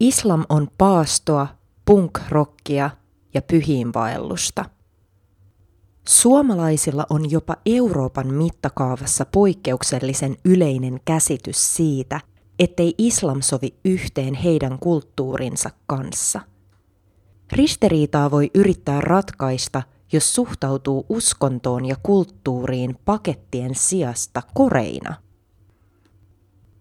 Islam on paastoa, punk-rockia ja pyhiinvaellusta. Suomalaisilla on jopa Euroopan mittakaavassa poikkeuksellisen yleinen käsitys siitä, ettei islam sovi yhteen heidän kulttuurinsa kanssa. Ristiriitaa voi yrittää ratkaista, jos suhtautuu uskontoon ja kulttuuriin pakettien sijasta koreina –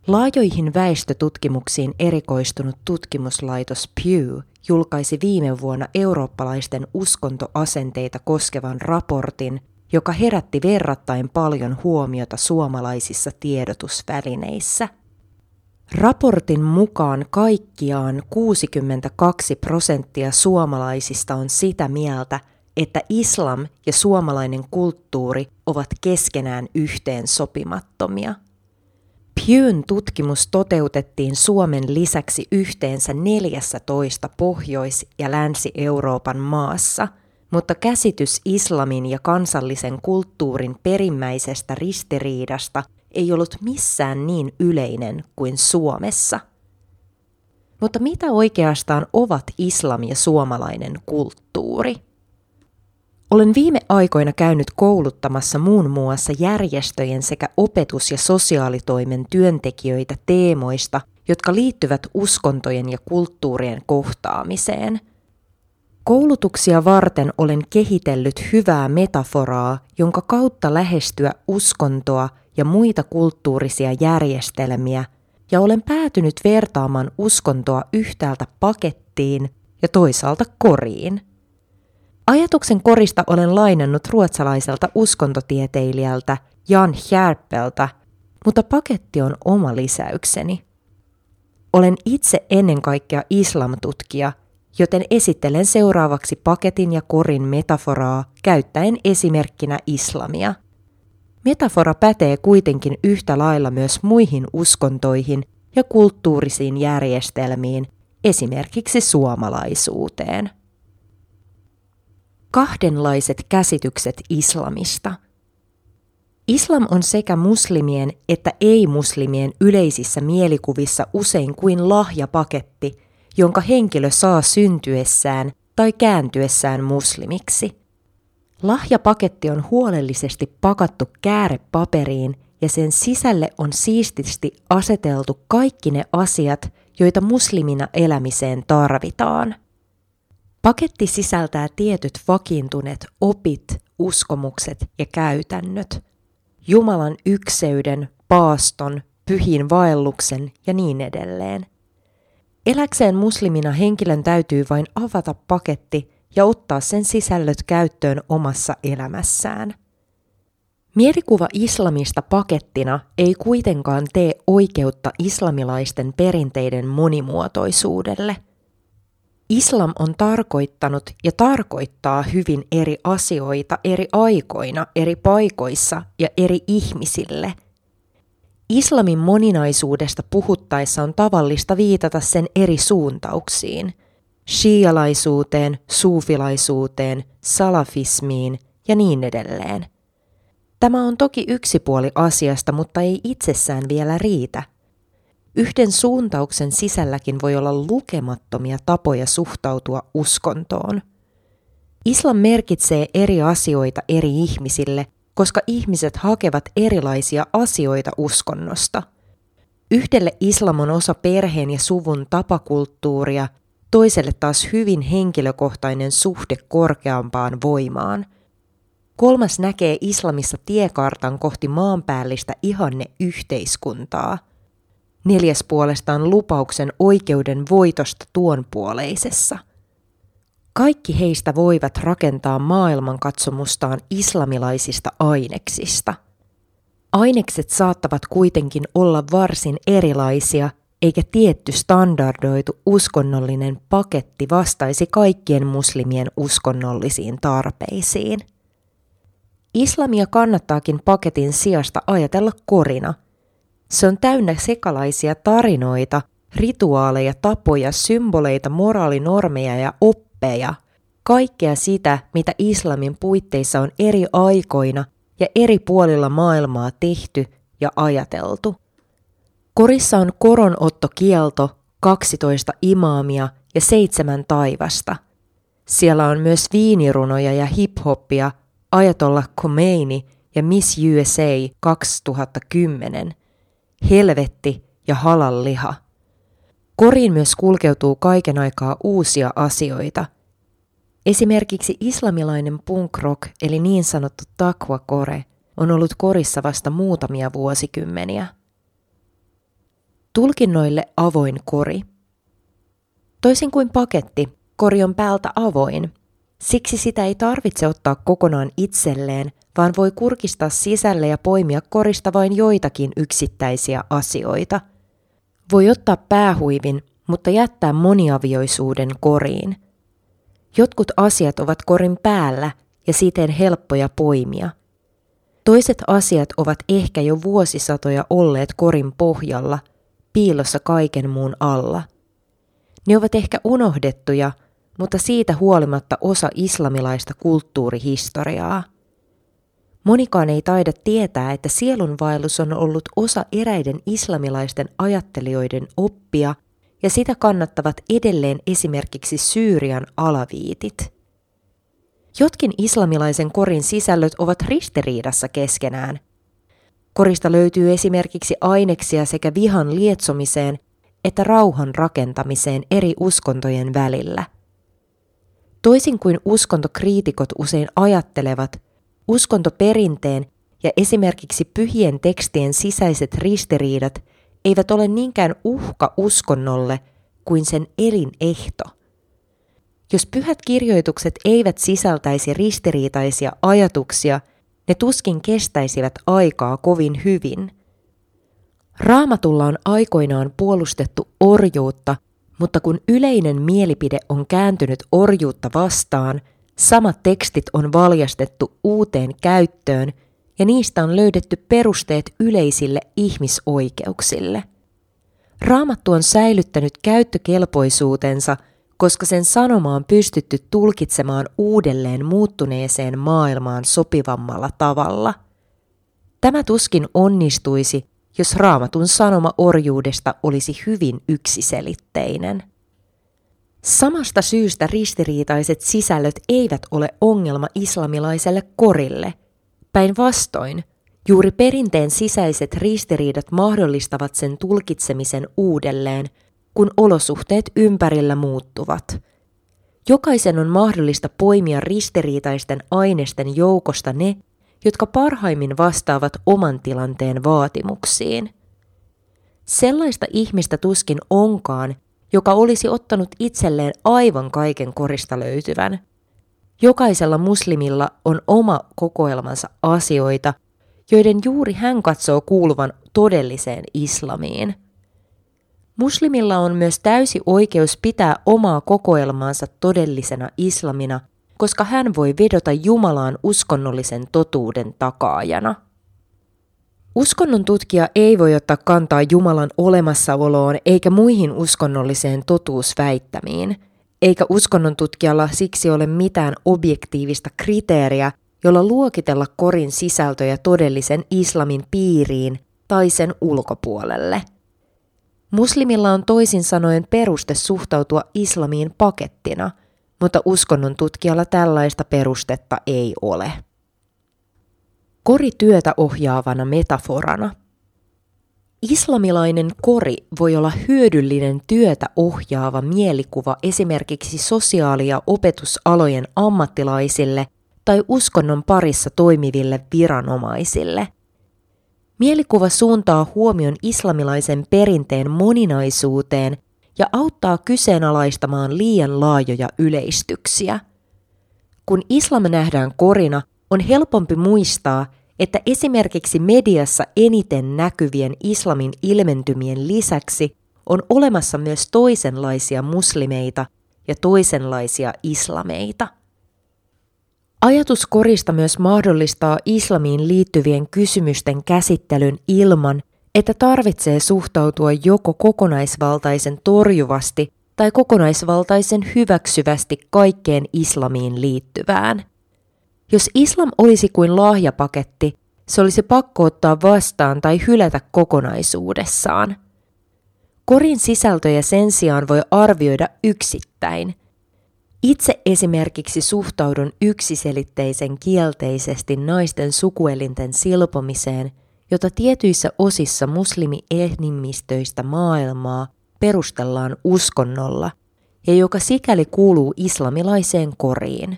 Laajoihin väestötutkimuksiin erikoistunut tutkimuslaitos Pew julkaisi viime vuonna eurooppalaisten uskontoasenteita koskevan raportin, joka herätti verrattain paljon huomiota suomalaisissa tiedotusvälineissä. Raportin mukaan kaikkiaan 62 prosenttia suomalaisista on sitä mieltä, että islam ja suomalainen kulttuuri ovat keskenään yhteen sopimattomia – Pewn tutkimus toteutettiin Suomen lisäksi yhteensä 14 Pohjois- ja Länsi-Euroopan maassa, mutta käsitys islamin ja kansallisen kulttuurin perimmäisestä ristiriidasta ei ollut missään niin yleinen kuin Suomessa. Mutta mitä oikeastaan ovat islam ja suomalainen kulttuuri? Olen viime aikoina käynyt kouluttamassa muun muassa järjestöjen sekä opetus- ja sosiaalitoimen työntekijöitä teemoista, jotka liittyvät uskontojen ja kulttuurien kohtaamiseen. Koulutuksia varten olen kehitellyt hyvää metaforaa, jonka kautta lähestyä uskontoa ja muita kulttuurisia järjestelmiä, ja olen päätynyt vertaamaan uskontoa yhtäältä pakettiin ja toisaalta koriin. Ajatuksen korista olen lainannut ruotsalaiselta uskontotieteilijältä Jan Järpeltä, mutta paketti on oma lisäykseni. Olen itse ennen kaikkea islamtutkija, joten esittelen seuraavaksi paketin ja korin metaforaa käyttäen esimerkkinä islamia. Metafora pätee kuitenkin yhtä lailla myös muihin uskontoihin ja kulttuurisiin järjestelmiin, esimerkiksi suomalaisuuteen kahdenlaiset käsitykset islamista. Islam on sekä muslimien että ei-muslimien yleisissä mielikuvissa usein kuin lahjapaketti, jonka henkilö saa syntyessään tai kääntyessään muslimiksi. Lahjapaketti on huolellisesti pakattu käärepaperiin ja sen sisälle on siististi aseteltu kaikki ne asiat, joita muslimina elämiseen tarvitaan – Paketti sisältää tietyt vakiintuneet opit, uskomukset ja käytännöt. Jumalan ykseyden, paaston, pyhin vaelluksen ja niin edelleen. Eläkseen muslimina henkilön täytyy vain avata paketti ja ottaa sen sisällöt käyttöön omassa elämässään. Mielikuva islamista pakettina ei kuitenkaan tee oikeutta islamilaisten perinteiden monimuotoisuudelle – Islam on tarkoittanut ja tarkoittaa hyvin eri asioita eri aikoina, eri paikoissa ja eri ihmisille. Islamin moninaisuudesta puhuttaessa on tavallista viitata sen eri suuntauksiin. Shialaisuuteen, suufilaisuuteen, salafismiin ja niin edelleen. Tämä on toki yksi puoli asiasta, mutta ei itsessään vielä riitä – Yhden suuntauksen sisälläkin voi olla lukemattomia tapoja suhtautua uskontoon. Islam merkitsee eri asioita eri ihmisille, koska ihmiset hakevat erilaisia asioita uskonnosta. Yhdelle islam on osa perheen ja suvun tapakulttuuria, toiselle taas hyvin henkilökohtainen suhde korkeampaan voimaan. Kolmas näkee islamissa tiekartan kohti maanpäällistä ihanne yhteiskuntaa – Neljäs puolestaan lupauksen oikeuden voitosta tuon puoleisessa. Kaikki heistä voivat rakentaa maailmankatsomustaan islamilaisista aineksista. Ainekset saattavat kuitenkin olla varsin erilaisia, eikä tietty standardoitu uskonnollinen paketti vastaisi kaikkien muslimien uskonnollisiin tarpeisiin. Islamia kannattaakin paketin sijasta ajatella korina – se on täynnä sekalaisia tarinoita, rituaaleja, tapoja, symboleita, moraalinormeja ja oppeja. Kaikkea sitä, mitä islamin puitteissa on eri aikoina ja eri puolilla maailmaa tehty ja ajateltu. Korissa on koronottokielto, 12 imaamia ja seitsemän taivasta. Siellä on myös viinirunoja ja hiphoppia, Ajatolla Khomeini ja Miss USA 2010, Helvetti ja halal liha. Koriin myös kulkeutuu kaiken aikaa uusia asioita. Esimerkiksi islamilainen punk rock eli niin sanottu takwa kore on ollut korissa vasta muutamia vuosikymmeniä. Tulkinnoille avoin kori. Toisin kuin paketti, kori on päältä avoin. Siksi sitä ei tarvitse ottaa kokonaan itselleen, vaan voi kurkistaa sisälle ja poimia korista vain joitakin yksittäisiä asioita. Voi ottaa päähuivin, mutta jättää moniavioisuuden koriin. Jotkut asiat ovat korin päällä ja siten helppoja poimia. Toiset asiat ovat ehkä jo vuosisatoja olleet korin pohjalla, piilossa kaiken muun alla. Ne ovat ehkä unohdettuja, mutta siitä huolimatta osa islamilaista kulttuurihistoriaa. Monikaan ei taida tietää, että sielunvaellus on ollut osa eräiden islamilaisten ajattelijoiden oppia ja sitä kannattavat edelleen esimerkiksi Syyrian alaviitit. Jotkin islamilaisen korin sisällöt ovat ristiriidassa keskenään. Korista löytyy esimerkiksi aineksia sekä vihan lietsomiseen että rauhan rakentamiseen eri uskontojen välillä. Toisin kuin uskontokriitikot usein ajattelevat, uskontoperinteen ja esimerkiksi pyhien tekstien sisäiset ristiriidat eivät ole niinkään uhka uskonnolle kuin sen elinehto. Jos pyhät kirjoitukset eivät sisältäisi ristiriitaisia ajatuksia, ne tuskin kestäisivät aikaa kovin hyvin. Raamatulla on aikoinaan puolustettu orjuutta, mutta kun yleinen mielipide on kääntynyt orjuutta vastaan, samat tekstit on valjastettu uuteen käyttöön ja niistä on löydetty perusteet yleisille ihmisoikeuksille. Raamattu on säilyttänyt käyttökelpoisuutensa – koska sen sanoma on pystytty tulkitsemaan uudelleen muuttuneeseen maailmaan sopivammalla tavalla. Tämä tuskin onnistuisi, jos raamatun sanoma orjuudesta olisi hyvin yksiselitteinen. Samasta syystä ristiriitaiset sisällöt eivät ole ongelma islamilaiselle korille. Päinvastoin, juuri perinteen sisäiset ristiriidat mahdollistavat sen tulkitsemisen uudelleen – kun olosuhteet ympärillä muuttuvat. Jokaisen on mahdollista poimia ristiriitaisten ainesten joukosta ne, jotka parhaimmin vastaavat oman tilanteen vaatimuksiin. Sellaista ihmistä tuskin onkaan, joka olisi ottanut itselleen aivan kaiken korista löytyvän. Jokaisella muslimilla on oma kokoelmansa asioita, joiden juuri hän katsoo kuuluvan todelliseen islamiin – Muslimilla on myös täysi oikeus pitää omaa kokoelmaansa todellisena islamina, koska hän voi vedota Jumalaan uskonnollisen totuuden takaajana. Uskonnon tutkija ei voi ottaa kantaa Jumalan olemassaoloon eikä muihin uskonnolliseen totuusväittämiin, eikä uskonnon tutkijalla siksi ole mitään objektiivista kriteeriä, jolla luokitella korin sisältöjä todellisen islamin piiriin tai sen ulkopuolelle – Muslimilla on toisin sanoen peruste suhtautua islamiin pakettina, mutta uskonnon tutkijalla tällaista perustetta ei ole. Kori työtä ohjaavana metaforana. Islamilainen kori voi olla hyödyllinen työtä ohjaava mielikuva esimerkiksi sosiaali- ja opetusalojen ammattilaisille tai uskonnon parissa toimiville viranomaisille. Mielikuva suuntaa huomion islamilaisen perinteen moninaisuuteen ja auttaa kyseenalaistamaan liian laajoja yleistyksiä. Kun islam nähdään korina, on helpompi muistaa, että esimerkiksi mediassa eniten näkyvien islamin ilmentymien lisäksi on olemassa myös toisenlaisia muslimeita ja toisenlaisia islameita. Ajatus korista myös mahdollistaa islamiin liittyvien kysymysten käsittelyn ilman, että tarvitsee suhtautua joko kokonaisvaltaisen torjuvasti tai kokonaisvaltaisen hyväksyvästi kaikkeen islamiin liittyvään. Jos islam olisi kuin lahjapaketti, se olisi pakko ottaa vastaan tai hylätä kokonaisuudessaan. Korin sisältöjä sen sijaan voi arvioida yksittäin. Itse esimerkiksi suhtaudun yksiselitteisen kielteisesti naisten sukuelinten silpomiseen, jota tietyissä osissa muslimi-ehnimistöistä maailmaa perustellaan uskonnolla ja joka sikäli kuuluu islamilaiseen koriin.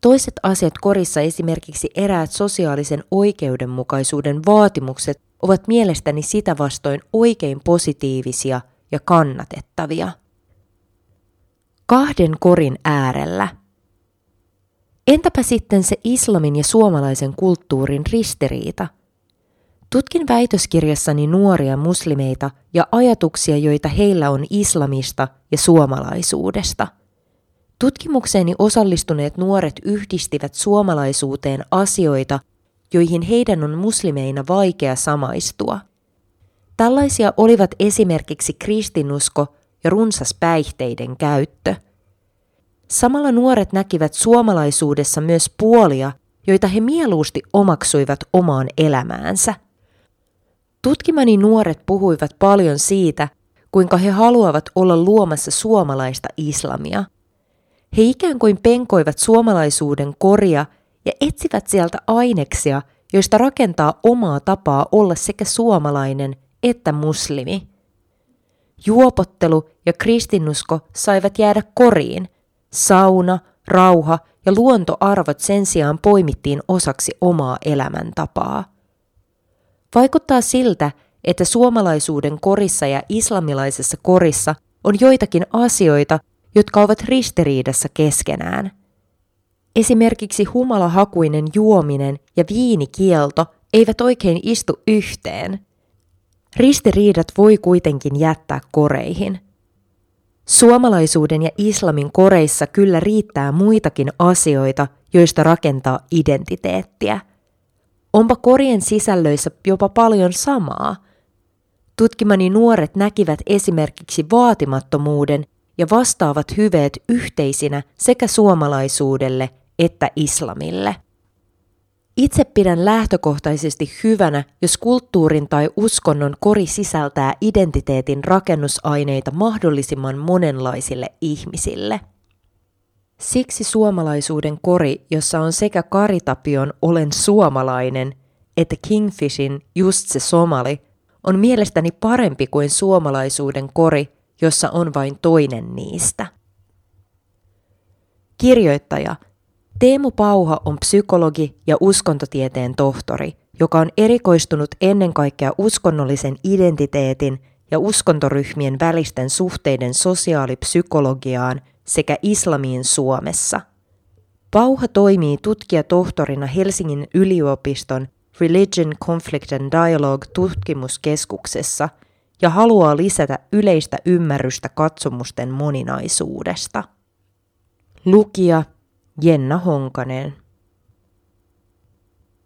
Toiset asiat korissa esimerkiksi eräät sosiaalisen oikeudenmukaisuuden vaatimukset ovat mielestäni sitä vastoin oikein positiivisia ja kannatettavia. Kahden korin äärellä. Entäpä sitten se islamin ja suomalaisen kulttuurin ristiriita? Tutkin väitöskirjassani nuoria muslimeita ja ajatuksia, joita heillä on islamista ja suomalaisuudesta – Tutkimukseeni osallistuneet nuoret yhdistivät suomalaisuuteen asioita, joihin heidän on muslimeina vaikea samaistua. Tällaisia olivat esimerkiksi kristinusko ja runsas päihteiden käyttö. Samalla nuoret näkivät suomalaisuudessa myös puolia, joita he mieluusti omaksuivat omaan elämäänsä. Tutkimani nuoret puhuivat paljon siitä, kuinka he haluavat olla luomassa suomalaista islamia – he ikään kuin penkoivat suomalaisuuden koria ja etsivät sieltä aineksia, joista rakentaa omaa tapaa olla sekä suomalainen että muslimi. Juopottelu ja kristinusko saivat jäädä koriin. Sauna, rauha ja luontoarvot sen sijaan poimittiin osaksi omaa elämäntapaa. Vaikuttaa siltä, että suomalaisuuden korissa ja islamilaisessa korissa on joitakin asioita, jotka ovat ristiriidassa keskenään. Esimerkiksi humalahakuinen juominen ja viinikielto eivät oikein istu yhteen. Ristiriidat voi kuitenkin jättää koreihin. Suomalaisuuden ja islamin koreissa kyllä riittää muitakin asioita, joista rakentaa identiteettiä. Onpa korien sisällöissä jopa paljon samaa. Tutkimani nuoret näkivät esimerkiksi vaatimattomuuden ja vastaavat hyveet yhteisinä sekä suomalaisuudelle että islamille. Itse pidän lähtökohtaisesti hyvänä, jos kulttuurin tai uskonnon kori sisältää identiteetin rakennusaineita mahdollisimman monenlaisille ihmisille. Siksi suomalaisuuden kori, jossa on sekä Karitapion Olen suomalainen että Kingfishin Just se somali, on mielestäni parempi kuin suomalaisuuden kori, jossa on vain toinen niistä. Kirjoittaja Teemu Pauha on psykologi ja uskontotieteen tohtori, joka on erikoistunut ennen kaikkea uskonnollisen identiteetin ja uskontoryhmien välisten suhteiden sosiaalipsykologiaan sekä islamiin Suomessa. Pauha toimii tutkijatohtorina Helsingin yliopiston Religion, Conflict and Dialogue tutkimuskeskuksessa – ja haluaa lisätä yleistä ymmärrystä katsomusten moninaisuudesta. Lukija Jenna Honkanen